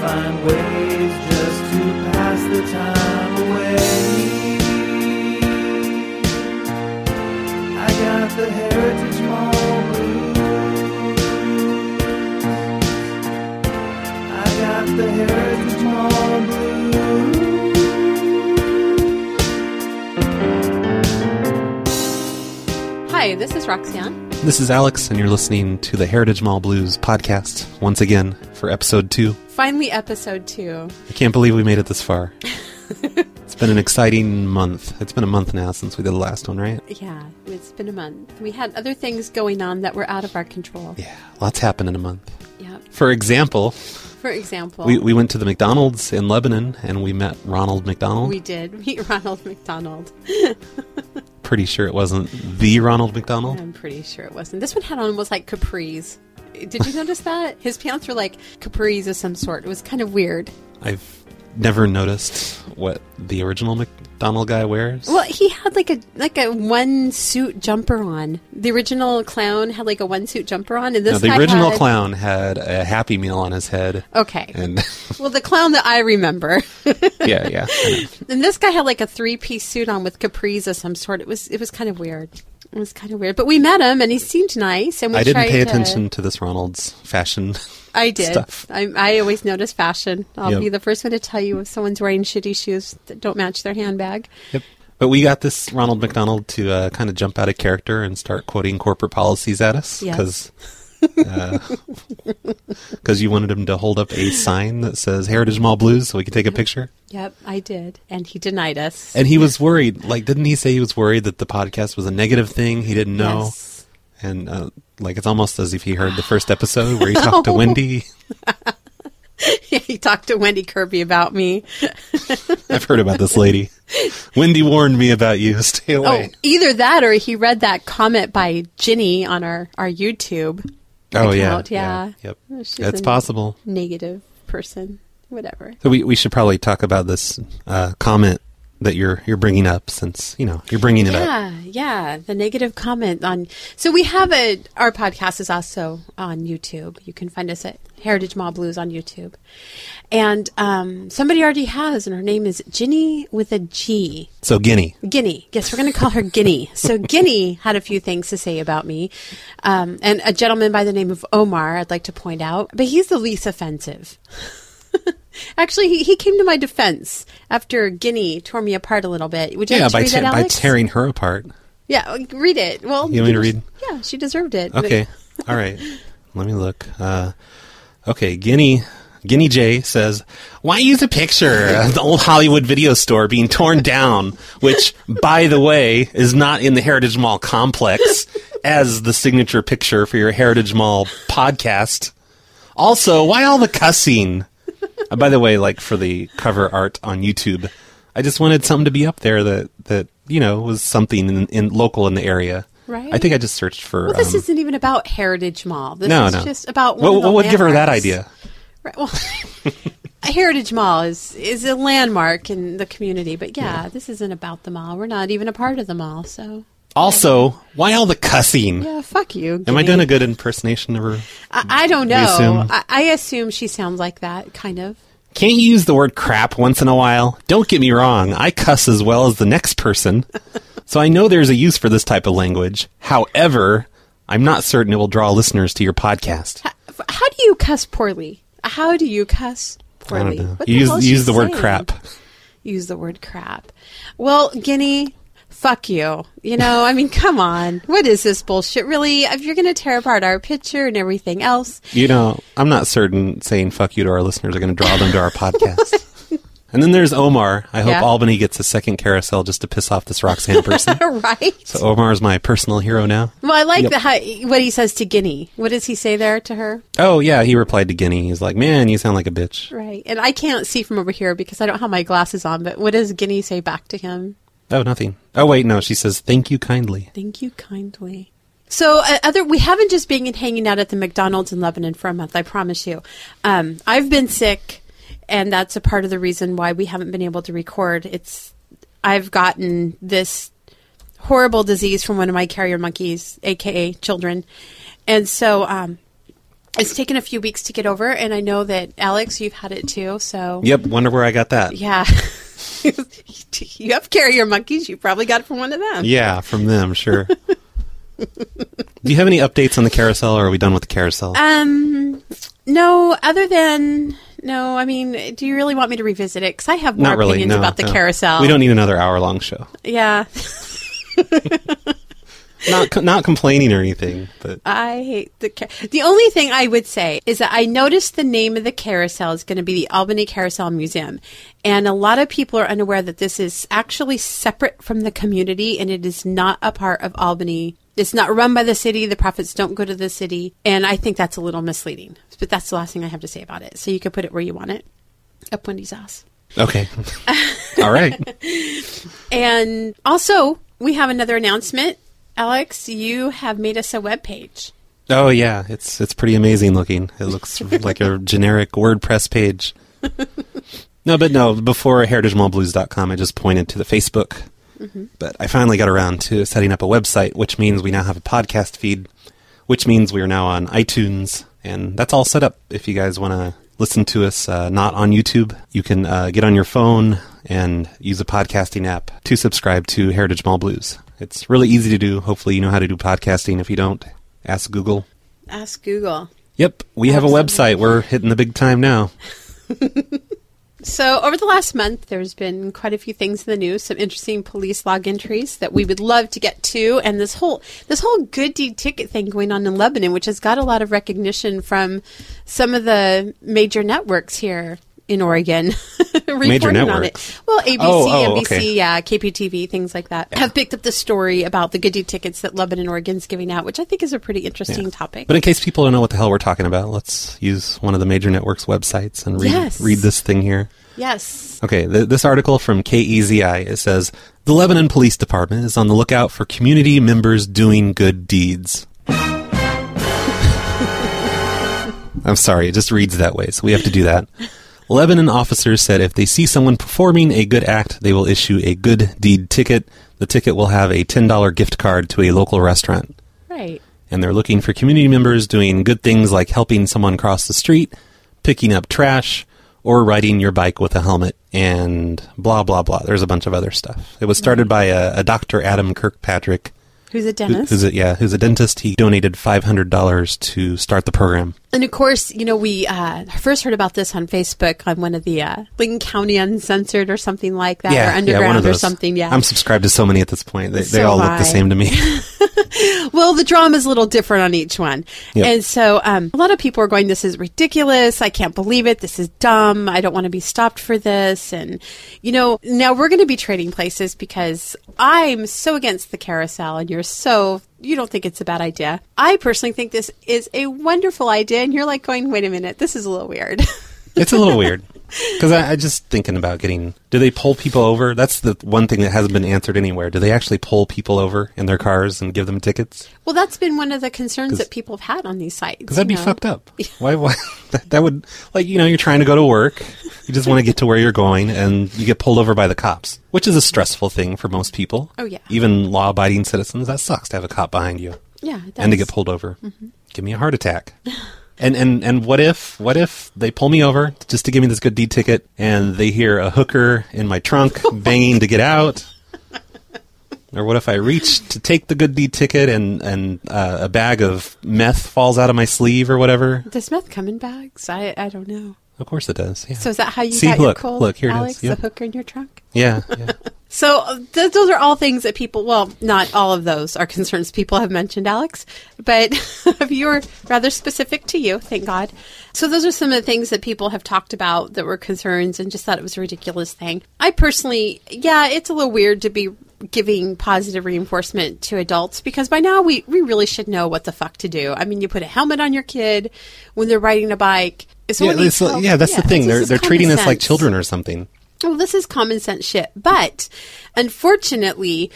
find ways just to pass the time away. I got the Heritage Mall blues. I got the Heritage Mall blues. Hi, this is Roxanne. This is Alex, and you're listening to the Heritage Mall Blues podcast once again for episode two. Finally, episode two. I can't believe we made it this far. it's been an exciting month. It's been a month now since we did the last one, right? Yeah, it's been a month. We had other things going on that were out of our control. Yeah, lots happened in a month. Yeah. For example, For example, we, we went to the McDonald's in Lebanon and we met Ronald McDonald. we did meet Ronald McDonald. Pretty sure it wasn't the Ronald McDonald. I'm pretty sure it wasn't. This one had on was like capris. Did you notice that? His pants were like capris of some sort. It was kind of weird. I've never noticed what the original McDonald guy wears. Well, he had like a like a one suit jumper on. The original clown had like a one suit jumper on, and this Now, the guy original had- clown had a Happy Meal on his head. Okay. And Well, the clown that I remember. yeah, yeah. And this guy had like a three piece suit on with capris of some sort. It was it was kind of weird. It was kind of weird. But we met him and he seemed nice and we I didn't pay to- attention to this Ronald's fashion. I did. I, I always notice fashion. I'll Yep. be the first one to tell you if someone's wearing shitty shoes that don't match their handbag. Yep. But we got this Ronald McDonald to uh, kind of jump out of character and start quoting corporate policies at us Yes. because you wanted him to hold up a sign that says Heritage Mall Blues so we could take a picture. Yep, I did. And he denied us. And he was worried. Like, didn't he say he was worried that the podcast was a negative thing? He didn't know. Yes. And uh, like, it's almost as if he heard the first episode where he talked to Wendy. he talked to Wendy Kirby about me. I've heard about this lady. Wendy warned me about you. Stay Oh, away. either that or he read that comment by Ginny on our, our YouTube. Oh, yeah, account, yeah. Yep. She's It's a possible. Negative person. Whatever. So we, we should probably talk about this uh, comment that you're you're bringing up since you know you're bringing it up. Yeah, yeah. The negative comment on. So we have a. Our podcast is also on YouTube. You can find us at Heritage Mall Blues on YouTube. And um, somebody already has, and her name is Ginny with a G. So Guinea, Guinea. Yes, we're going to call her Guinea. So Guinea had a few things to say about me, um, and a gentleman by the name of Omar. I'd like to point out, but he's the least offensive. Actually, he, he came to my defense after Guinea tore me apart a little bit. Would you yeah, like by te- that, by tearing her apart. Yeah, uh, read it. Well, You want me to read? Yeah, she deserved it. Okay, all right. Let me look. Uh, okay, Guinea. Guinea J says, "Why use a picture of the old Hollywood video store being torn down, which, by the way, is not in the Heritage Mall complex as the signature picture for your Heritage Mall podcast? Also, why all the cussing? Uh, by the way, like for the cover art on YouTube, I just wanted something to be up there that that you know was something in, in local in the area. Right. I think I just searched for. Well, this um, isn't even about Heritage Mall. This no, is no. just about one What, of the what would give her that idea? Right, well, a Heritage Mall is is a landmark in the community, but yeah, this isn't about the mall. We're not even a part of the mall, so Also, why all the cussing? yeah, fuck you. Am I doing a good impersonation of her? I, I don't know. assume? I, I assume she sounds like that, kind of. Can't you use the word crap once in a while? Don't get me wrong, I cuss as well as the next person. so I know there's a use for this type of language. However, I'm not certain it will draw listeners to your podcast. How, how do you cuss poorly? How do you cuss I poorly? don't know. What the Use, hell use the word crap. use the word crap. Well, Guinea, fuck you. You know, I mean, come on. What is this bullshit? Really? If you're going to tear apart our picture and everything else, You know, I'm not certain saying fuck you to our listeners are going to draw them to our podcast. And then there's Omar. I hope Yeah. Albany gets a second carousel just to piss off this Roxanne person. right? so Omar is my personal hero now. well, I like Yep. the, how, what he says to Guinea. What does he say there to her? Oh yeah, he replied to Guinea. He's like, "Man, you sound like a bitch." Right. And I can't see from over here because I don't have my glasses on, but what does Guinea say back to him? Oh, nothing. Oh wait, no. She says, "Thank you kindly." Thank you kindly. So, uh, other we haven't just been hanging out at the McDonald's in Lebanon for a month. I promise you. Um, I've been sick, and that's a part of the reason why we haven't been able to record. It's I've gotten this horrible disease from one of my carrier monkeys, aka children, and so um, It's taken a few weeks to get over, and I know that Alex, you've had it too. So Yep. Wonder where I got that. yeah, you have carrier monkeys. You probably got it from one of them. Yeah, from them, sure. Do you have any updates on the carousel, or are we done with the carousel? Um, no, other than no. I mean, do you really want me to revisit it? Because I have more Not really. opinions No, about the no. carousel. We don't need another hour-long show. Yeah, Not not complaining or anything, but I hate the. Car- the only thing I would say is that I noticed the name of the carousel is going to be the Albany Carousel Museum, and a lot of people are unaware that this is actually separate from the community and it is not a part of Albany. It's not run by the city. The profits don't go to the city, and I think that's a little misleading. But that's the last thing I have to say about it. So you can put it where you want it. Up Wendy's ass. okay. All right. And also, we have another announcement. Alex, you have made us a web page. Oh yeah, it's it's pretty amazing looking. It looks like a generic WordPress page. No, but no, before heritagemallblues.com, I just pointed to the Facebook. But I finally got around to setting up a website, which means we now have a podcast feed, which means we are now on iTunes, and that's all set up. If you guys want to listen to us uh, not on YouTube, you can uh, get on your phone and use a podcasting app to subscribe to Heritage Mall Blues. It's really easy to do. Hopefully, you know how to do podcasting. If you don't, ask Google. Ask Google. Yep, we have a website. We're hitting the big time now. So, over the last month, there's been quite a few things in the news. Some interesting police log entries that we would love to get to, and this whole this whole good deed ticket thing going on in Lebanon, which has got a lot of recognition from some of the major networks here in Oregon. reporting on it. Well, ABC, Oh, oh, NBC, okay. yeah, KPTV, things like that, have picked up the story about the good deed tickets that Lebanon, Oregon's giving out, which I think is a pretty interesting topic. But in case people don't know what the hell we're talking about, let's use one of the major networks' websites and read, Yes. read this thing here. yes. Okay, th- this article from KEZI it says the Lebanon Police Department is on the lookout for community members doing good deeds. I'm sorry, it just reads that way, so we have to do that. Lebanon officers said if they see someone performing a good act, they will issue a good deed ticket. The ticket will have a $10 gift card to a local restaurant Right. and they're looking for community members doing good things like helping someone cross the street, picking up trash, or riding your bike with a helmet, and blah, blah, blah. There's a bunch of other stuff. It was started by a, a Dr. Adam Kirkpatrick, Who's a who- dentist? who's a, yeah, who's a dentist. He donated $500 to start the program. And of course, you know, we uh, first heard about this on Facebook on one of the uh, Lincoln County Uncensored or something like that, or yeah, Underground one of or something. Yeah. I'm subscribed to so many at this point. They, they all look I. the same to me. well, the drama is a little different on each one. Yep. And so um, a lot of people are going, this is ridiculous. I can't believe it. This is dumb. I don't want to be stopped for this. And, you know, now we're going to be trading places because I'm so against the carousel and you're so, you don't think it's a bad idea. I personally think this is a wonderful idea. And you're like going, wait a minute, this is a little weird. It's a little weird because I, I just thinking about getting. Do they pull people over? That's the one thing that hasn't been answered anywhere. Do they actually pull people over in their cars and give them tickets? well, that's been one of the concerns that people have had on these sites. Because that'd be know? fucked up. Why? Why? That, that would like you know you're trying to go to work. You just want to get to where you're going, and you get pulled over by the cops, which is a stressful thing for most people. Oh, yeah. Even law-abiding citizens. That sucks to have a cop behind you Yeah. and to get pulled over. Mm-hmm. Give me a heart attack. And, and and what if what if they pull me over just to give me this good deed ticket and they hear a hooker in my trunk banging to get out? Or what if I reach to take the good deed ticket and and uh, a bag of meth falls out of my sleeve or whatever? Does meth come in bags? I, I don't know. Of course it does. Yeah. So is that how you See, got look, your cold, look, here it is. Alex? Yep. The hooker in your trunk? yeah, yeah. So uh, th- those are all things that people, well, not all of those are concerns people have mentioned, Alex, but if you're rather specific to you, thank God. So those are some of the things that people have talked about that were concerns and just thought it was a ridiculous thing. I personally, yeah, it's a little weird to be giving positive reinforcement to adults because by now we, we really should know what the fuck to do. I mean, you put a helmet on your kid when they're riding a bike. If Yeah, someone needs it's- yeah, that's the thing. They're they're treating us like children or something. Well, this is common sense shit. But unfortunately,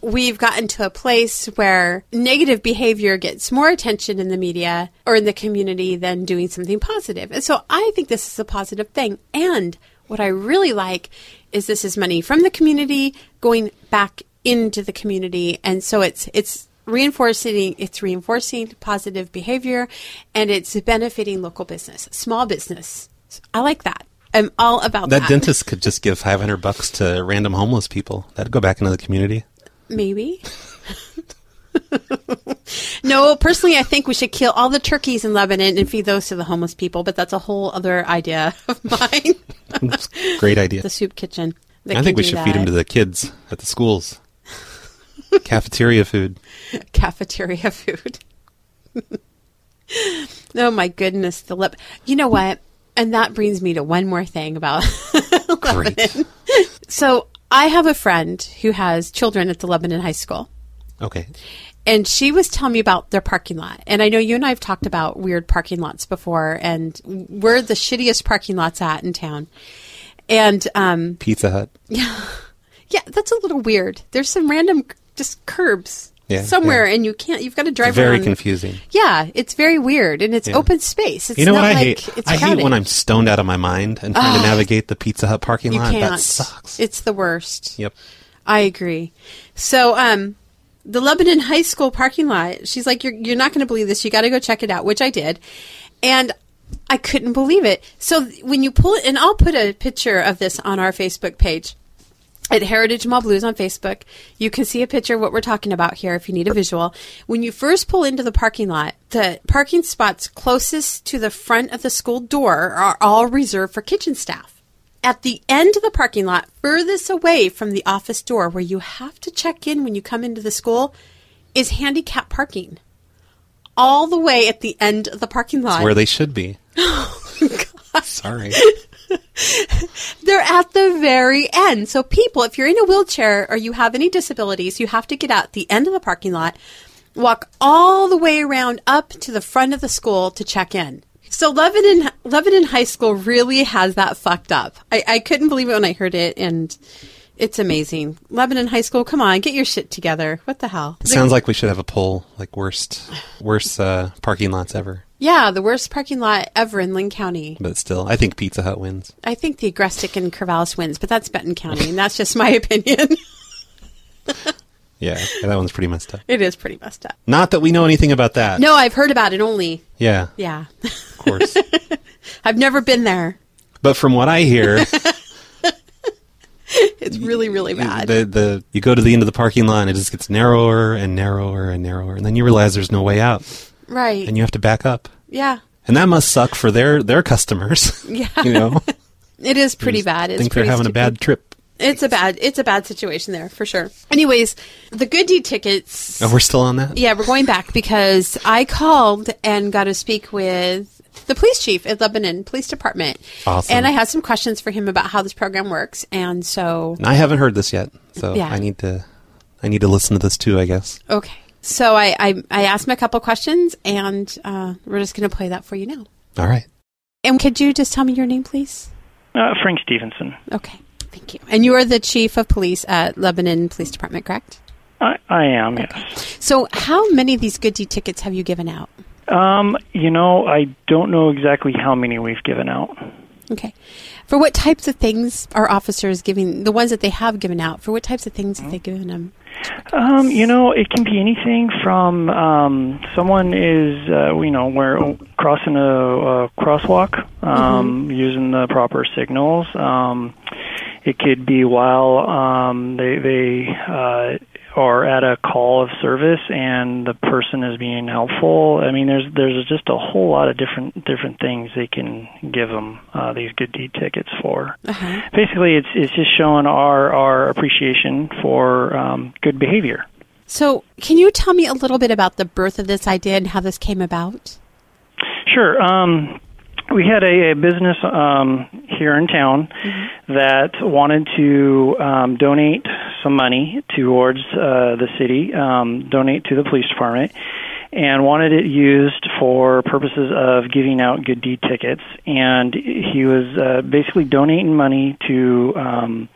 we've gotten to a place where negative behavior gets more attention in the media or in the community than doing something positive. And so I think this is a positive thing. And what I really like is this is money from the community going back into the community. And so it's, it's, reinforcing it's reinforcing positive behavior and it's benefiting local business, small business. I like that. I'm all about that. That dentist could just give 500 bucks to random homeless people. That'd go back into the community. Maybe. no, personally, I think we should kill all the turkeys in Lebanon and feed those to the homeless people, but that's a whole other idea of mine. Great idea. the soup kitchen. that I think we should feed them to the kids at the schools. Cafeteria food. cafeteria food. oh my goodness, the lip. You know what? And that brings me to one more thing about Great. So I have a friend who has children at the Lebanon High School. Okay. And she was telling me about their parking lot. And I know you and I have talked about weird parking lots before, and we're the shittiest parking lots at in town. And um, Pizza Hut. Yeah. Yeah, that's a little weird. There's some random just curbs Yeah, somewhere, yeah. and you can't. You've got to drive Very around. confusing. Yeah, it's very weird, and it's Yeah. open space. It's You know not what I like hate? It's I hate when I'm stoned out of my mind and trying to navigate the Pizza Hut parking lot. can't. That sucks. It's the worst. yep. I agree. So, um, the Lebanon High School parking lot. She's like, "You're you're not going to believe this. You got to go check it out," which I did, and I couldn't believe it. So when you pull it, and I'll put a picture of this on our Facebook page at Heritage Mall Blues on Facebook. You can see a picture of what we're talking about here if you need a visual. When you first pull into the parking lot, the parking spots closest to the front of the school door are all reserved for kitchen staff. At the end of the parking lot, furthest away from the office door where you have to check in when you come into the school, is handicap parking. All the way at the end of the parking lot. Where they should be. oh, Sorry. They're at the very end. So, people, if you're in a wheelchair or you have any disabilities, you have to get out the end of the parking lot, walk all the way around up to the front of the school to check in. So, Lebanon, Lebanon High School really has that fucked up. I, I couldn't believe it when I heard it, and it's amazing. Lebanon High School, come on, get your shit together. What the hell? Sounds like we should have a poll, like worst, worst uh, parking lots ever. Yeah, the worst parking lot ever in Linn County. But still, I think Pizza Hut wins. I think the Agrestic and Corvallis wins, but that's Benton County, and that's just my opinion. Yeah, that one's pretty messed up. it is pretty messed up. Not that we know anything about that. No, I've heard about it only. Yeah, Yeah. of course. I've never been there. but from what I hear, It's really, really bad. the the you go to the end of the parking lot and it just gets narrower and narrower and narrower, and then you realize there's no way out, right. and you have to back up, yeah. and that must suck for their their customers. Yeah. you know, It is pretty bad. It's think they're having a bad trip. It's a bad it's a bad situation there for sure. Anyways, the good deed tickets Oh, we're still on that. Yeah, we're going back because I called and got to speak with the police chief at Lebanon Police Department. Awesome. And I had some questions for him about how this program works. And so And I haven't heard this yet, so Yeah. I need to I need to listen to this too. I guess. okay. So I, I, I asked him a couple questions and uh, we're just going to play that for you now. All right. And could you just tell me your name, please? Uh, Frank Stevenson. Okay, thank you. And you are the chief of police at Lebanon Police Department, correct? I, I am, yes. So, how many of these good deed tickets have you given out? Um, you know, I don't know exactly how many we've given out. Okay. For what types of things are officers giving, the ones that they have given out, for what types of things have they given them? Um, you know, it can be anything from um, someone is, uh, you know, we're crossing a, a crosswalk um, using the proper signals. Um, it could be while um, they they uh, are at a call of service and the person is being helpful. I mean, there's there's just a whole lot of different different things they can give them uh, these good deed tickets for. Uh-huh. Basically, it's it's just showing our our appreciation for um, good behavior. So, can you tell me a little bit about the birth of this idea and how this came about? Sure. Um, we had a, a business um, here in town that wanted to um, donate some money towards uh, the city, um, donate to the police department, and wanted it used for purposes of giving out good deed tickets. And he was uh, basically donating money to. Um,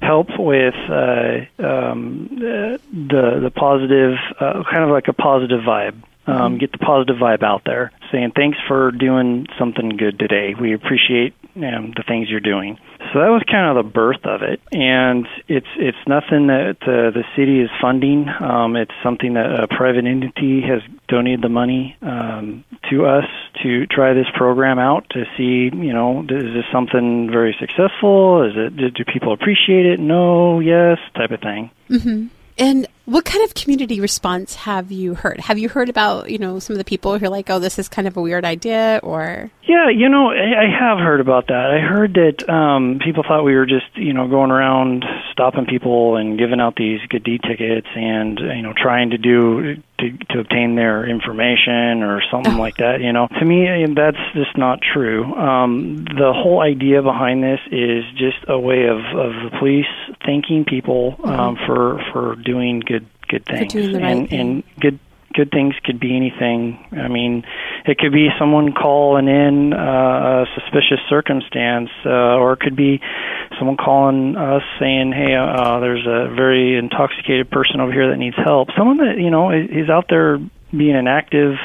help with uh, um, uh, the the positive, uh, kind of like a positive vibe. Um, Get the positive vibe out there, saying thanks for doing something good today. We appreciate um, the things you're doing. so that was kind of the birth of it, and it's it's nothing that uh, the city is funding. Um, it's something that a private entity has donated the money um, to us to try this program out to see, you know, is this something very successful? Is it do people appreciate it? No, yes, type of thing. Mm-hmm. And what kind of community response have you heard? Have you heard about, you know, some of the people who are like, oh, this is kind of a weird idea or? Yeah, you know, I, I have heard about that. I heard that um, people thought we were just, you know, going around stopping people and giving out these good deed tickets and, you know, trying to do, to, to obtain their information or something like that, you know. To me, that's just not true. Um, the whole idea behind this is just a way of, of the police thanking people um, mm-hmm. for, for doing good good things right and thing. and good good things could be anything. I mean, it could be someone calling in uh, a suspicious circumstance, uh, or it could be someone calling us saying, "Hey, uh, uh there's a very intoxicated person over here that needs help." Someone that you know is out there being an active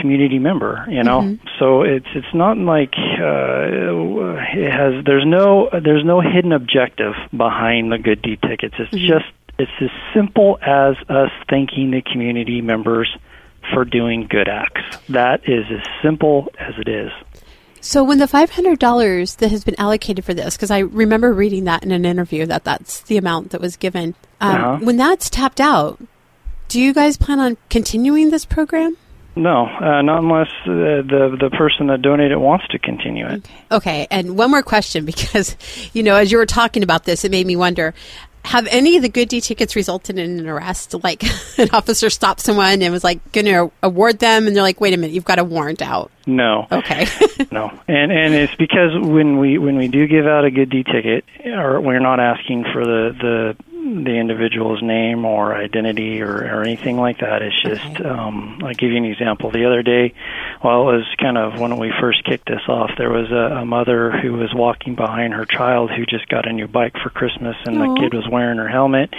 community member you know mm-hmm. so it's it's not like uh it has there's no there's no hidden objective behind the good deed tickets it's mm-hmm. just it's as simple as us thanking the community members for doing good acts. That is as simple as it is. So when the $500 that has been allocated for this, because I remember reading that in an interview that that's the amount that was given, um, Uh-huh. when that's tapped out, do you guys plan on continuing this program? No, uh, not unless uh, the the person that donated wants to continue it. Okay, and one more question because, you know, as you were talking about this, it made me wonder have any of the good D tickets resulted in an arrest? Like an officer stopped someone and was like going to award them, and they're like, "Wait a minute, you've got a warrant out." No. Okay. no, and and it's because when we when we do give out a good D ticket, or we're not asking for the the the individual's name or identity or, or anything like that. It's just, Okay. um, I'll give you an example. The other day, well, it was kind of when we first kicked this off, there was a, a mother who was walking behind her child who just got a new bike for Christmas, and Aw. the kid was wearing her helmet.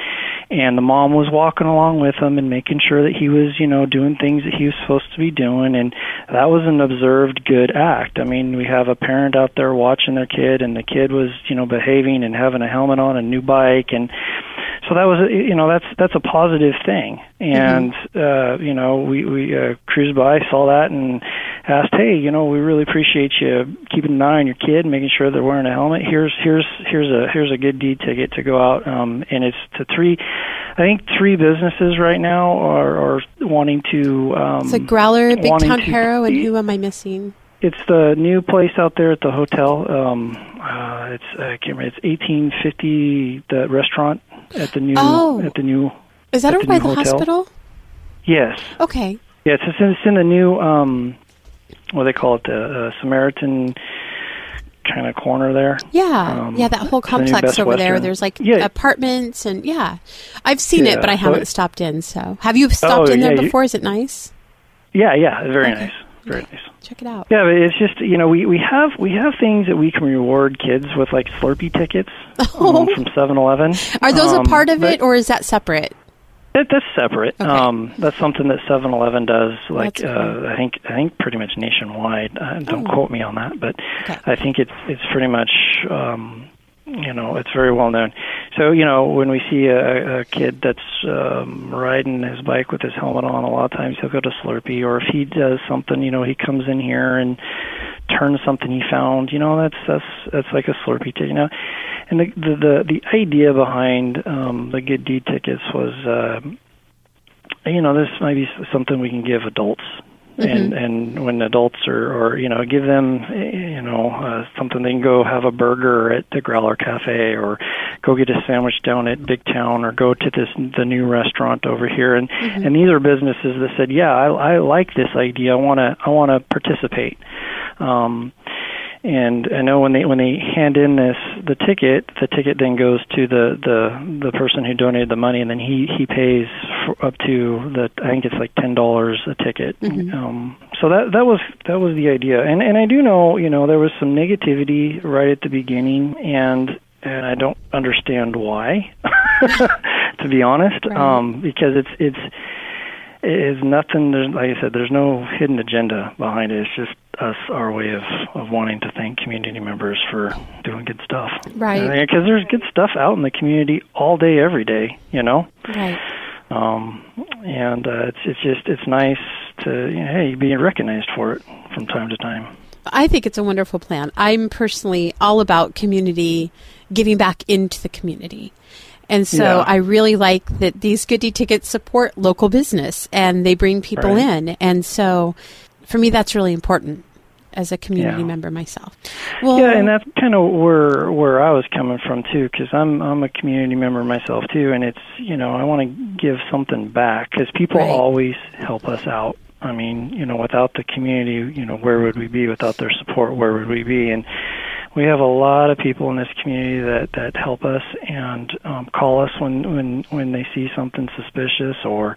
And the mom was walking along with him and making sure that he was, you know, doing things that he was supposed to be doing. And that was an observed good act. I mean, we have a parent out there watching their kid, and the kid was, you know, behaving and having a helmet on, a new bike, and so that was you know that's that's a positive thing and uh you know we we uh, cruised by saw that and asked hey you know we really appreciate you keeping an eye on your kid making sure they're wearing a helmet here's here's here's a here's a good deed ticket to go out um and it's to three i think three businesses right now are are wanting to um so Growler, Big Town to- Hero, and who am I missing? it's the new place out there at the hotel. Um, uh, it's I can't remember. It's eighteen fifty. The restaurant at the new Oh. at the new. Is that At over by the hotel? hospital? Yes, Okay. yeah. It's, it's, in, the new. Um, what do they call it? The uh, Samaritan kind of corner there. Yeah, Um, yeah, that whole it's the complex over there. There's like Yeah. apartments and yeah, I've seen it, but I haven't it- stopped in. So, have you stopped Oh, in there yeah, you- before? Is it nice? Yeah, yeah. Very Okay. nice. Very nice. Check it out. Yeah, but it's just you know we we have we have things that we can reward kids with like Slurpee tickets um, from Seven Eleven. Are those um, a part of it, or is that separate? That, that's separate. Okay. Um, that's something that 7-Eleven does. Like uh. I think I think pretty much nationwide. Uh, don't Oh. quote me on that, but Okay. I think it's it's pretty much um, you know it's very well known. So you know when we see a, a kid that's um, riding his bike with his helmet on, a lot of times he'll go to Slurpee, or if he does something, you know he comes in here and turns something he found. You know that's that's that's like a Slurpee ticket. You know, and the the the, the idea behind um, the good deed tickets was. Uh, you know, this might be something we can give adults, and and when adults are, or you know, give them, you know, uh, something they can go have a burger at the Growler Cafe, or go get a sandwich down at Big Town, or go to this the new restaurant over here, and and these are businesses that said, yeah, I, I like this idea, I want to I want to participate. Um, and I know when they when they hand in this the ticket, the ticket then goes to the the the person who donated the money, and then he he pays for up to the I think it's like ten dollars a ticket. Um, so that that was that was the idea, and and I do know you know there was some negativity right at the beginning, and and I don't understand why, to be honest, Right. um, because it's it's it is nothing. There's, like I said, there's no hidden agenda behind it. It's just us our way of of wanting to thank community members for doing good stuff. Right. Because there's good stuff out in the community all day, every day. You know. Right. Um, and uh, it's it's just it's nice to you know, hey being recognized for it from time to time. I think it's a wonderful plan. I'm personally all about community giving back into the community. And so Yeah. I really like that these goodie tickets support local business and they bring people Right. in. And so for me, that's really important as a community Yeah. member myself. Well, Yeah, and that's kind of where where I was coming from too, because I'm I'm a community member myself too, and it's you know I want to give something back because people Right. always help us out. I mean, you know, without the community, you know, where would we be? Without their support, where would we be? And we have a lot of people in this community that that help us and um, call us when when when they see something suspicious or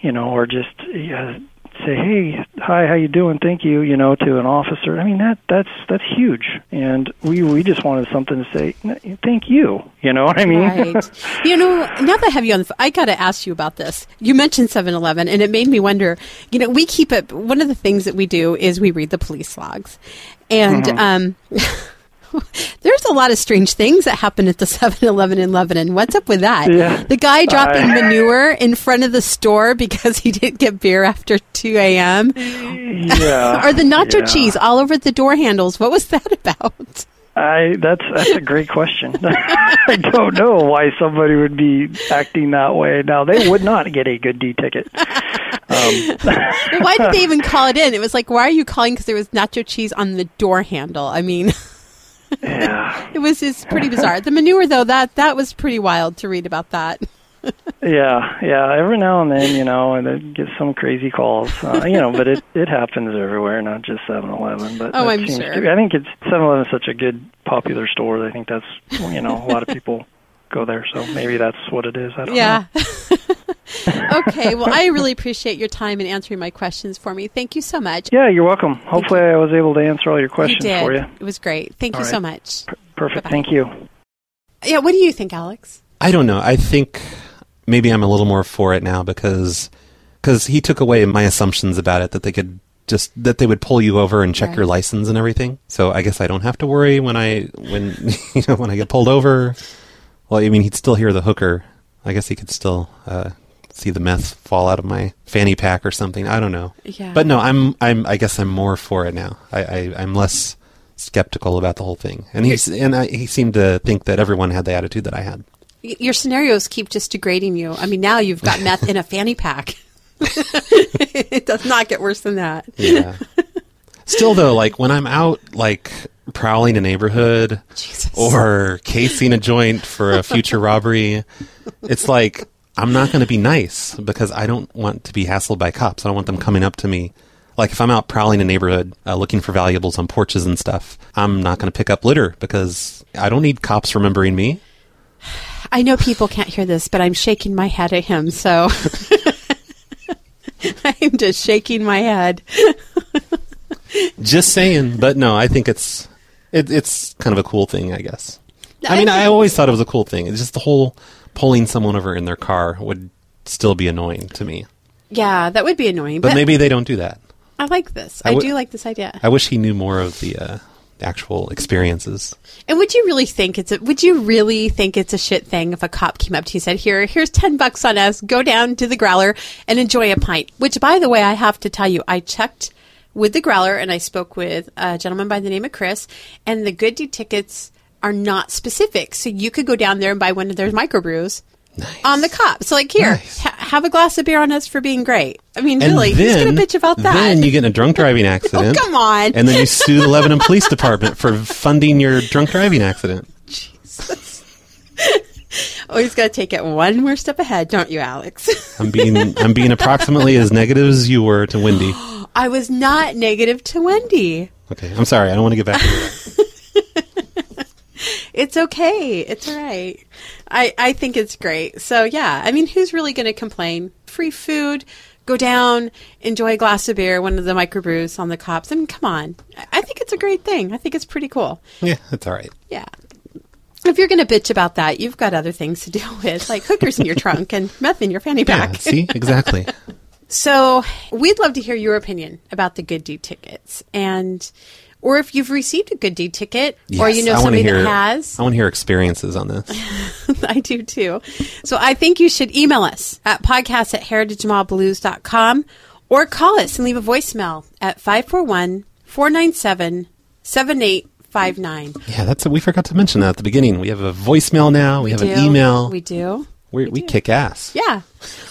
you know or just uh, say hey hi how you doing thank you you know to an officer i mean that that's that's huge and we we just wanted something to say thank you you know what i mean Right. you know, now that I have you on the I got to ask you about this. You mentioned 7 Eleven, and it made me wonder. You know, we keep it, one of the things that we do is we read the police logs. And, um, There's a lot of strange things that happen at the 7-Eleven in Lebanon. What's up with that? Yeah. The guy dropping I- manure in front of the store because he didn't get beer after 2 a.m. yeah or the nacho yeah. cheese all over the door handles. What was that about? I that's that's a great question. I don't know why somebody would be acting that way. Now they would not get a good D ticket. Um, Why did they even call it in? It was like, why are you calling? Because there was nacho cheese on the door handle. I mean, yeah, it was just pretty bizarre. The manure, though, that that was pretty wild to read about that. yeah, yeah. Every now and then, you know, and it gets some crazy calls. Uh, you know, but it it happens everywhere, not just Seven Eleven. But Oh, I'm sure. To I think it's Seven Eleven is such a good popular store. I think that's you know a lot of people go there, so maybe that's what it is. I don't Yeah. know. okay. Well, I really appreciate your time and answering my questions for me. Thank you so much. Yeah, you're welcome. Hopefully, I was able to answer all your you questions did. for you. It was great. Thank All you so right. much. Perfect. Bye-bye. Thank you. Yeah. What do you think, Alex? I don't know. I think maybe I'm a little more for it now because cause he took away my assumptions about it that they could just that they would pull you over and check Right. your license and everything. So I guess I don't have to worry when I when you know when I get pulled over. Well, I mean, he'd still hear the hooker. I guess he could still uh, see the meth fall out of my fanny pack or something. I don't know. Yeah. But no, I'm I'm I guess I'm more for it now. I, I I'm less skeptical about the whole thing. And he's and I, he seemed to think that everyone had the attitude that I had. Your scenarios keep just degrading you. I mean, now you've got meth in a fanny pack. it does not get worse than that. Yeah. Still though, like when I'm out like prowling a neighborhood Jesus. or casing a joint for a future robbery, it's like I'm not going to be nice because I don't want to be hassled by cops. I don't want them coming up to me. Like if I'm out prowling a neighborhood uh, looking for valuables on porches and stuff, I'm not going to pick up litter because I don't need cops remembering me. I know people can't hear this, but I'm shaking my head at him, so I'm just shaking my head. Just saying, but no, I think it's it, it's kind of a cool thing, I guess. I mean, I always thought it was a cool thing. It's just the whole pulling someone over in their car would still be annoying to me. Yeah, that would be annoying, But but, maybe they don't do that. I like this. I I, do like this idea. I wish he knew more of the uh, actual experiences. And would you really think it's a, would you really think it's a shit thing if a cop came up to you and said, "Here, here's 10 bucks on us. Go down to the growler and enjoy a pint." Which by the way, I have to tell you, I checked with the growler and I spoke with a gentleman by the name of Chris, and the good D tickets are not specific. So you could go down there and buy one of their microbrews on the cop. So like, here, Nice. ha- have a glass of beer on us for being great. I mean, And really, then, who's going to bitch about that? Then you get in a drunk driving oh, accident. oh, come on. And then you sue the Lebanon Police Department for funding your drunk driving accident. Jesus. Always got to take it one more step ahead, don't you, Alex? I'm being I'm being approximately as negative as you were to Wendy. I was not negative to Wendy. Okay, I'm sorry. I don't want to get back to that. It's okay. It's all right. I, I think it's great. So, yeah, I mean, who's really going to complain? Free food, go down, enjoy a glass of beer, one of the microbrews on the cops. I mean, come on. I- think it's a great thing. I think it's pretty cool. Yeah, it's all right. Yeah. If you're going to bitch about that, you've got other things to deal with, like hookers in your trunk and meth in your fanny Yeah, pack. see, exactly. So we'd love to hear your opinion about the Good Deed tickets, and or if you've received a Good Deed ticket, or you know somebody hear, that has. I want to hear experiences on this. I do too. So I think you should email us at podcast at heritagemallblues.com or call us and leave a voicemail at 541 497 7859. yeah, that's we forgot to mention that at the beginning. We have a voicemail now. We, have an email. We do. We're, we kick ass. Yeah.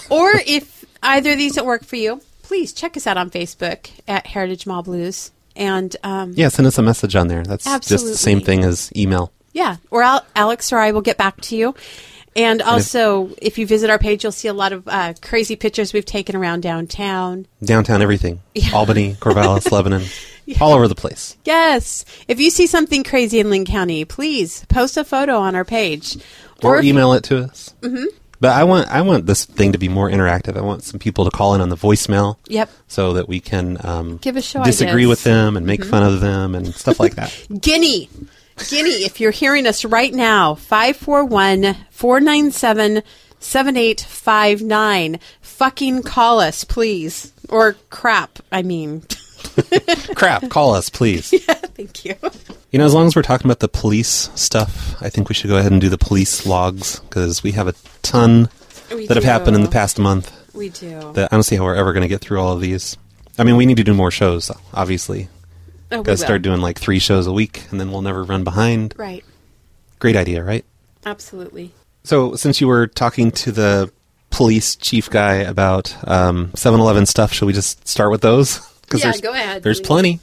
Or if either of these don't work for you, please check us out on Facebook at Heritage Mall Blues. And um, Yeah, send us a message on there. That's just the same thing as email. Yeah, or Al- Alex or I will get back to you. And also, if you visit our page, you'll see a lot of uh, crazy pictures we've taken around downtown. Downtown, everything. Yeah. Albany, Corvallis, Lebanon, all over the place. Yes, if you see something crazy in Linn County, please post a photo on our page, Or, if you- email it to us. Mm-hmm. But I want I want this thing to be more interactive. I want some people to call in on the voicemail. Yep. So that we can um, Give us show disagree. Mm-hmm. with them and make fun of them and stuff like that. Guinea. Guinea, if you're hearing us right now, 541 497 7859. Fucking call us, please. Or crap, I mean. Crap, call us, please. Yeah, Thank you. You know, as long as we're talking about the police stuff, I think we should go ahead and do the police logs because we have a ton We that have happened in the past month. We do. That I don't see how we're ever going to get through all of these. I mean, we need to do more shows, obviously. Oh, we Got to start doing like three shows a week, and then we'll never run behind. Right. Great idea, right? Absolutely. So, since you were talking to the police chief guy about um, 7-Eleven stuff, should we just start with those? 'Cause Yeah, there's, go ahead, There's plenty.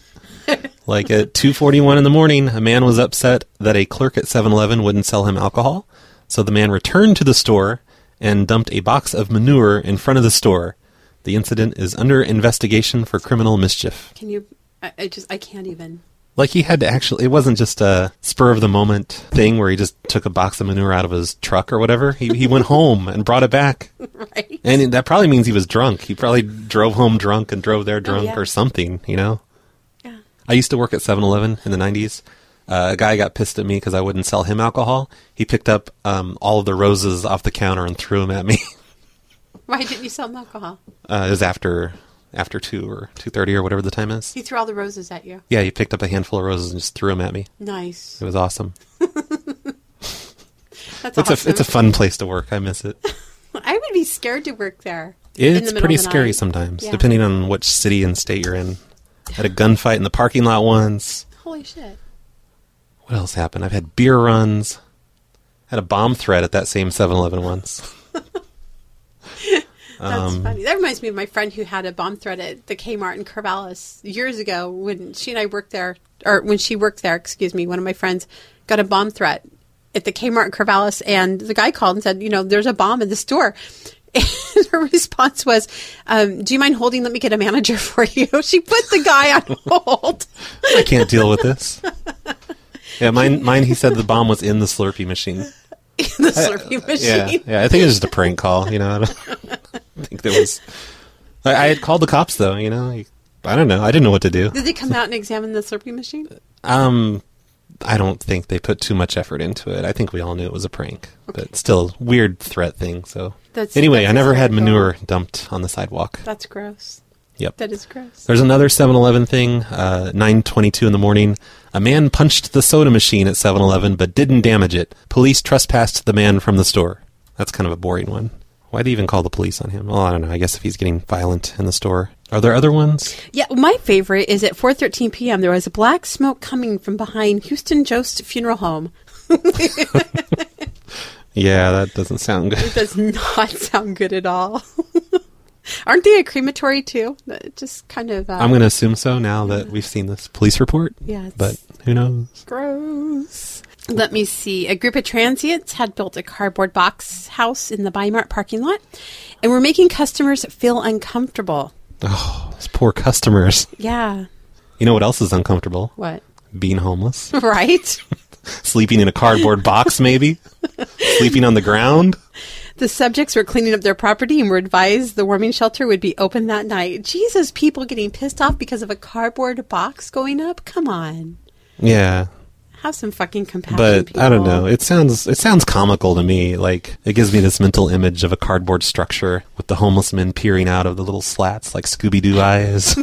like at 2:41 in the morning, a man was upset that a clerk at 7-Eleven wouldn't sell him alcohol. So the man returned to the store and dumped a box of manure in front of the store. The incident is under investigation for criminal mischief. Can you? I, I just I can't even. Like he had to actually, it wasn't just a spur of the moment thing where he just took a box of manure out of his truck or whatever. He he went home and brought it back. Right. And that probably means he was drunk. He probably drove home drunk and drove there drunk yeah. or something, you know? Yeah. I used to work at 7 Eleven in the 90s. Uh, a guy got pissed at me because I wouldn't sell him alcohol. He picked up um, all of the roses off the counter and threw them at me. Why didn't you sell him alcohol? uh, it was after after 2 or 2.30 or whatever the time is. He threw all the roses at you. Yeah, he picked up a handful of roses and just threw them at me. Nice. It was awesome. That's It's awesome. a it's a fun place to work. I miss it. I would be scared to work there. It's pretty scary night. sometimes, Yeah. depending on which city and state you're in. Had a gunfight in the parking lot once. Holy shit. What else happened? I've had beer runs. Had a bomb threat at that same 7-Eleven once. That's Um, funny. That reminds me of my friend who had a bomb threat at the Kmart in Corvallis years ago when she and I worked there, or when she worked there, excuse me, one of my friends got a bomb threat at the Kmart in Corvallis, and the guy called and said, you know, there's a bomb in the store. And her response was, um, "Do you mind holding? Let me get a manager for you." She put the guy on hold. I can't deal with this. Yeah, mine. Mine. He said the bomb was in the Slurpee machine. in the Slurpee Yeah, machine. yeah. I think it was just a prank call. You know, I don't think there was. I, I had called the cops though. You know, I don't know. I didn't know what to do. Did they come out and examine the Slurpee machine? Um, I don't think they put too much effort into it. I think we all knew it was a prank, but still weird threat thing. So That's- anyway, that's I never had manure dumped on the sidewalk. That's gross. Yep. That is gross. There's another 7-Eleven thing. Uh, 9:22 in the morning, a man punched the soda machine at 7-Eleven but didn't damage it. Police trespassed the man from the store. That's kind of a boring one. Why'd they even call the police on him? Well, I don't know. I guess if he's getting violent in the store. Are there other ones? Yeah, my favorite is at 4:13 p.m. There was a black smoke coming from behind Huston-Jost Funeral Home. Yeah, that doesn't sound good. It does not sound good at all. Aren't they a crematory too? Just kind of uh, I'm going to assume so now that we've seen this police report. Yeah, But who knows? gross. Let me see. A group of transients had built a cardboard box house in the Bi-Mart parking lot, and were making customers feel uncomfortable. Oh, those poor customers. Yeah. You know what else is uncomfortable? What? Being homeless. Right. Sleeping in a cardboard box, maybe? Sleeping on the ground? The subjects were cleaning up their property and were advised the warming shelter would be open that night. Jesus, people getting pissed off because of a cardboard box going up? Come on. Yeah. Have some fucking compassion. but I don't know. It sounds it sounds comical to me. Like it gives me this mental image of a cardboard structure with the homeless men peering out of the little slats like Scooby Doo eyes.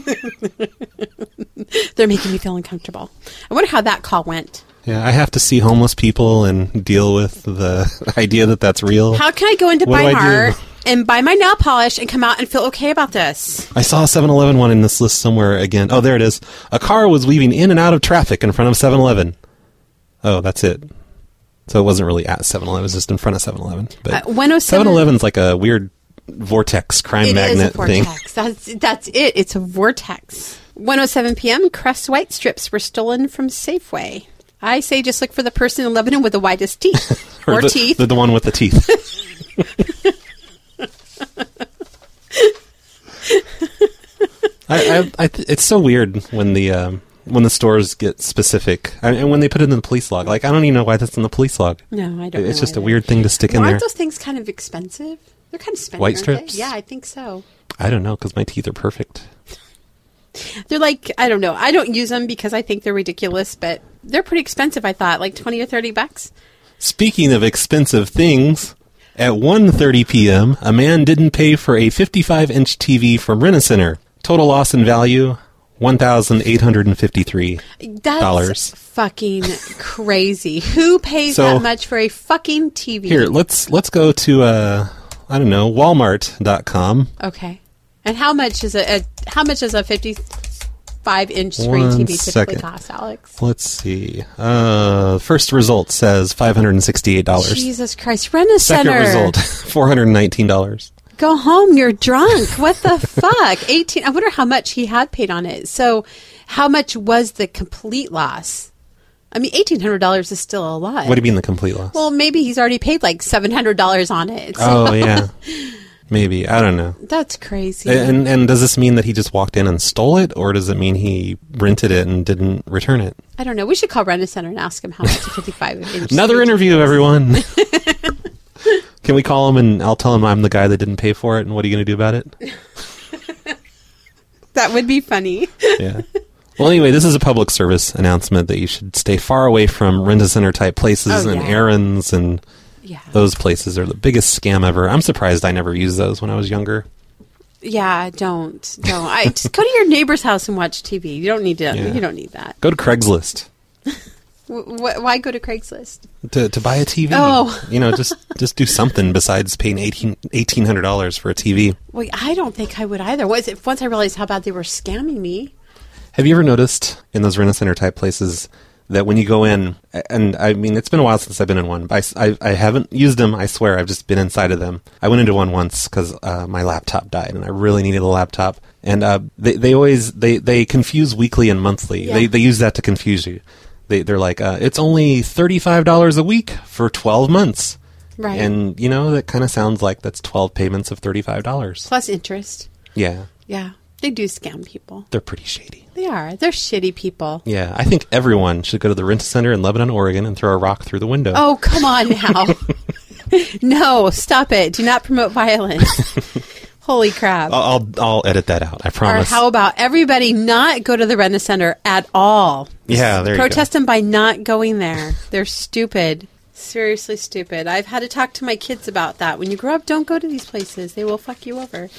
They're making me feel uncomfortable. I wonder how that call went. yeah, I have to see homeless people and deal with the idea that that's real. How can I go into What do I do? Bi-Mart and buy my nail polish and come out and feel okay about this? I saw a 7-Eleven one in this list somewhere again. Oh, there it is. A car was weaving in and out of traffic in front of 7-Eleven. Oh, that's it. So it wasn't really at 7-Eleven, it was just in front of 7-Eleven. But Uh, 107 7-Eleven's like a weird vortex crime It is magnet a thing. vortex. That's that's it. It's a vortex. 107 p.m. Crest white strips were stolen from Safeway. I say just look for the person in Lebanon with the widest teeth or, the, teeth. The, the one with the teeth. I, I, I, th- it's so weird when the um, when the stores get specific I, and when they put it in the police log. Like I don't even know why that's in the police log. no, I don't. It's know just a weird thing to stick in Well, there. Aren't those things kind of expensive? They're kind of spendy. White aren't they? strips? Yeah, I think so. I don't know because my teeth are perfect. They're like I don't know. I don't use them because I think they're ridiculous, but they're pretty expensive. I thought like twenty or thirty bucks. Speaking of expensive things, at 1:30 p.m., a man didn't pay for a 55-inch TV from Rent-A-Center. Total loss in value, one thousand eight hundred and fifty-three. Dollars. fucking crazy. Who pays So- that much for a fucking TV? Here, let's let's go to uh, I don't know, Walmart.com. Okay. And how much is a, a how much does a fifty-five inch screen One TV typically second. cost, Alex? Let's see. Uh, first result says five hundred and sixty-eight dollars. Jesus Christ, rent a Second center. result, four hundred nineteen dollars. Go home. You're drunk. What the fuck? Eighteen. I wonder how much he had paid on it. So, how much was the complete loss? I mean, eighteen hundred dollars is still a lot. What do you mean the complete loss? Well, maybe he's already paid like seven hundred dollars on it. Oh, so oh yeah, maybe I don't know. That's crazy. And and does this mean that he just walked in and stole it, or does it mean he rented it and didn't return it? I don't know. We should call Rent a Center and ask him how much a fifty-five. Another interview, everyone. Can we call him and I'll tell him I'm the guy that didn't pay for it, and what are you going to do about it? That would be funny. Yeah. Well, anyway, this is a public service announcement that you should stay far away from rent-a-center type places Oh, and yeah. errands, and Yeah. those places are the biggest scam ever. I'm surprised I never used those when I was younger. Yeah, don't don't. I just go to your neighbor's house and watch TV. You don't need to. Yeah. You don't need that. Go to Craigslist wh- why go to Craigslist? to, to buy a TV. Oh. you know, just just do something besides paying eighteen hundred dollars for a TV. Well, I don't think I would either. Was it once I realized how bad they were scamming me? Have you ever noticed in those rent-a-center type places that when you go in, and I mean, it's been a while since I've been in one, but I, I, I haven't used them, I swear, I've just been inside of them. I went into one once because uh, my laptop died and I really needed a laptop. And uh, they, they always, they, they confuse weekly and monthly. Yeah. They, they use that to confuse you. They, they're like, uh, it's only $35 a week for 12 months. Right. And, you know, that kind of sounds like that's 12 payments of $35. Plus interest. Yeah. Yeah, they do scam people. They're pretty shady. They are. They're shitty people. Yeah, I think everyone should go to the rent center in Lebanon, Oregon, and throw a rock through the window. Oh, come on now. no, stop it. Do not promote violence. Holy crap. I'll, I'll I'll edit that out. I or promise. how about everybody not go to the Rent Center at all? yeah, there you Protest them by not going there. They're stupid. Seriously stupid. I've had to talk to my kids about that. When you grow up, don't go to these places. They will fuck you over. go.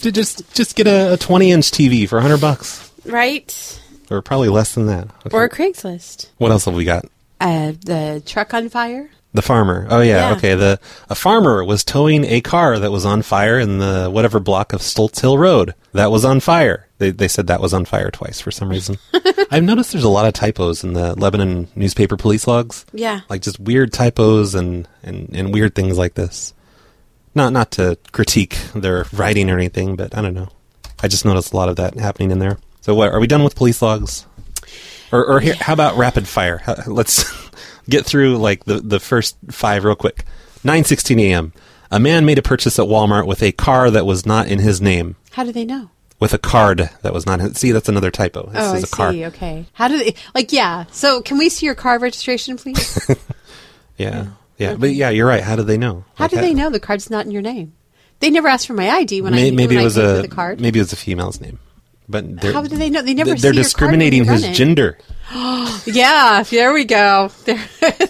Ju- Just just get a, a twenty inch TV for hundred bucks, Right? or probably less than that. Okay. Or Craigslist. what else have we got? Uh, the truck on fire. The farmer. Oh yeah, Yeah. okay. The a farmer was towing a car that was on fire in the whatever block of Stoltz Hill Road that was on fire. They they said that was on fire twice for some reason. I've noticed there's a lot of typos in the Lebanon newspaper police logs. Yeah. like just weird typos and, and, and weird things like this. Not not to critique their writing or anything, but I don't know. I just noticed a lot of that happening in there. So what are we done with police logs? Or or here, how about rapid fire? Let's get through like the the first five real quick. 9:16 a.m. A man made a purchase at Walmart with a car that was not in his name. How do they know? With a card that was not his. See, that's another typo. This oh, I is a car. see. Okay. How do they? Like, yeah. So, can we see your car registration, please? Yeah. Yeah, but yeah, you're right. How do they know? How Like, do they know the card's not in your name? They never asked for my ID when I maybe when it was I a the card. maybe it was a female's name. But they're, How do they know? They never they're see your card when discriminating his gender. Yeah, there we go. There,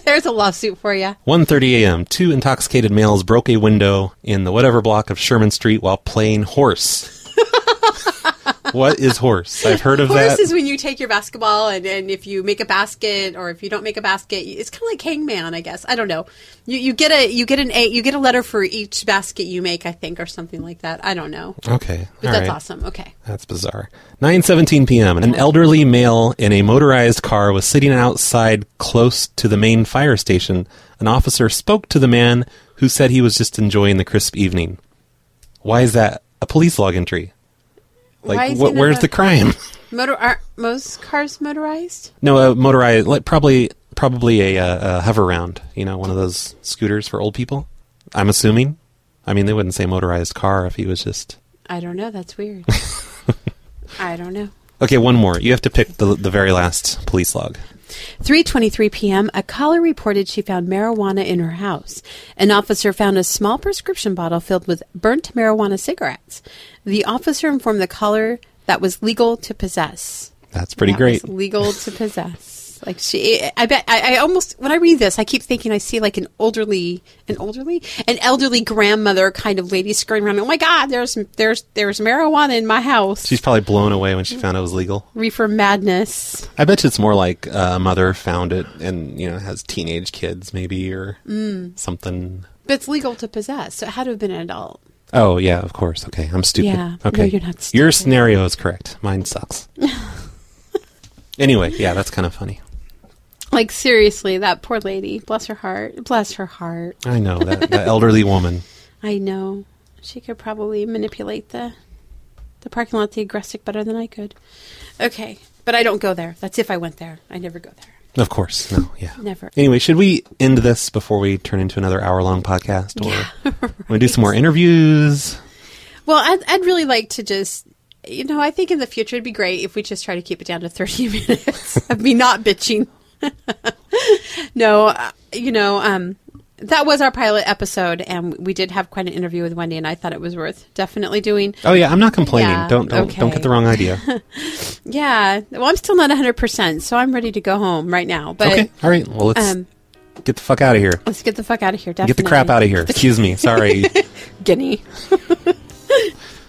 there's a lawsuit for you. 1:30 a.m. Two intoxicated males broke a window in the whatever block of Sherman Street while playing horse. What is horse? I've heard of Horse that. is when you take your basketball and, and if you make a basket or if you don't make a basket, it's kind of like hangman, I guess. I don't know. You you get a you get an a you get a letter for each basket you make, I think, or something like that. I don't know, okay, but all that's right. awesome. Okay. That's bizarre. 9:17 p.m. An elderly male in a motorized car was sitting outside close to the main fire station. An officer spoke to the man who said he was just enjoying the crisp evening. Why is that a police log entry? Like, wh- where's the crime? Motor are most cars motorized? no, a motorized, like probably probably a, uh, a Hoveround. You know, one of those scooters for old people. I'm assuming. I mean, they wouldn't say motorized car if he was just. I don't know. That's weird. I don't know. Okay, one more. You have to pick the the very last police log. 3:23 p.m. A caller reported she found marijuana in her house. An officer found a small prescription bottle filled with burnt marijuana cigarettes. The officer informed the caller that was legal to possess. That's pretty That great. legal to possess. Like she, I bet. I, I almost when I read this, I keep thinking I see like an elderly, an elderly, an elderly grandmother kind of lady scurrying around. Oh my God! There's there's there's marijuana in my house. She's probably blown away when she found it was legal. Reefer madness. I bet you it's more like uh, a mother found it and you know has teenage kids maybe or Mm. something. But it's legal to possess, so it had to have been an adult. Oh yeah, of course. Okay, I'm stupid. Yeah. No, Okay, you're not Stupid. Your scenario is correct. Mine sucks. anyway, yeah, that's kind of funny. Like seriously, that poor lady. Bless her heart. Bless her heart. I know that that elderly woman. I know she could probably manipulate the the parking lot, the aggressive, better than I could. Okay, but I don't go there. That's if I went there. I never go there. Of course, no, yeah. Never. Anyway, should we end this before we turn into another hour-long podcast, or want to do some more interviews? Well, I'd, I'd really like to just, you know, I think in the future it'd be great if we just try to keep it down to 30 minutes of me not bitching. no, uh, you know, um, that was our pilot episode, and we did have quite an interview with Wendy, and I thought it was worth definitely doing. Oh yeah, I'm not complaining. Yeah, don't don't don't get the wrong idea. Yeah, well, I'm still not 100%, so I'm ready to go home right now. But okay, all right. Well, let's um, get the fuck out of here. let's get the fuck out of here. Definitely. Get the crap out of here. Excuse me. Sorry. Guinea.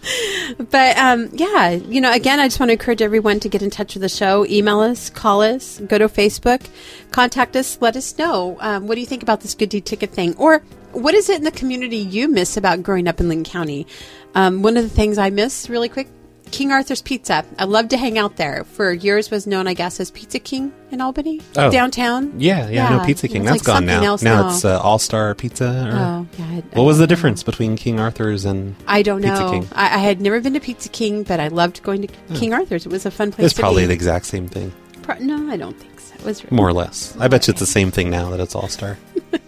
but um, yeah, you know, again, I just want to encourage everyone to get in touch with the show. Email us, call us, go to Facebook, contact us, let us know um, what do you think about this good deed ticket thing, or what is it in the community you miss about growing up in Lincoln County? Um, one of the things I miss, really quick, King Arthur's Pizza. I love to hang out there. For years, was known, I guess, as Pizza King in Albany, Oh. downtown. Yeah, yeah, I know Pizza King. It's That's like gone now. else now it's uh, All Star Pizza. Or, oh, yeah. I- I what was the know. difference between King Arthur's and I don't know. Pizza. King? I, I had never been to Pizza King, but I loved going to King Arthur's. It was a fun place. It's probably be. the exact same thing, Pro- no, I don't think so. It was really- more or less. I bet you it's the same thing now that it's All Star.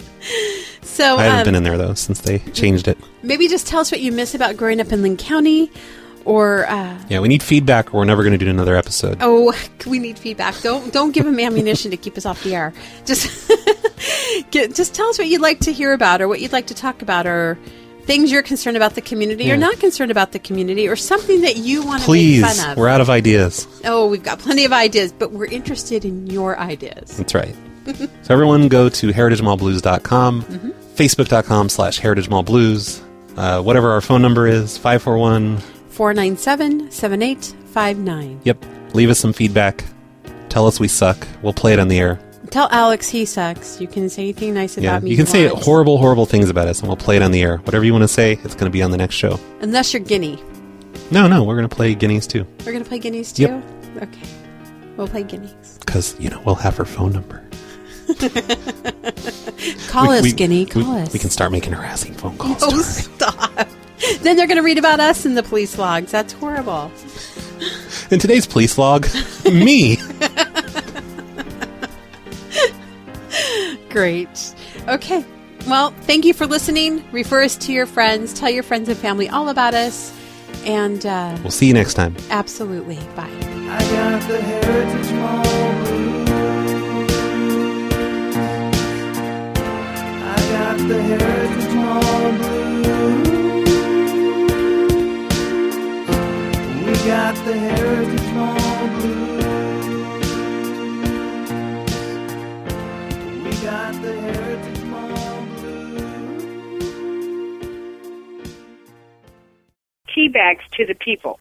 so. I haven't um, been in there though since they changed it. maybe just tell us what you miss about growing up in Linn County, or uh, Yeah, we need feedback, or we're never going to do another episode. oh, we need feedback. Don't don't give them ammunition to keep us off the air. Just get, just tell us what you'd like to hear about, or what you'd like to talk about, or things you're concerned about the community, Yeah. or not concerned about the community, or something that you want to Please, make fun of. we're out of ideas. oh, we've got plenty of ideas, but we're interested in your ideas. That's right. so everyone go to heritagemallblues.com, Mm-hmm. facebook.com slash heritagemallblues, uh, whatever our phone number is, 541. 497 7859. Yep. Leave us some feedback. Tell us we suck. We'll play it on the air. Tell Alex he sucks. You can say anything nice Yeah. about me. You can say want. horrible, horrible things about us, and we'll play it on the air. Whatever you want to say, it's going to be on the next show. Unless you're Guinea. No, no, we're going to play guineas too. We're going to play guineas too? Yep. Okay. We'll play guineas. Because, you know, we'll have her phone number. Call We- us, we- Guinea. we- Call us. We can start making harassing phone calls. Oh, her. stop. then they're going to read about us in the police logs. That's horrible. In today's police log, me. Great. Okay. Well, thank you for listening. Refer us to your friends. Tell your friends and family all about us. And uh, We'll see you next time. absolutely. Bye. got the heritage blues. We got the heritage blues. Tea bags to the people.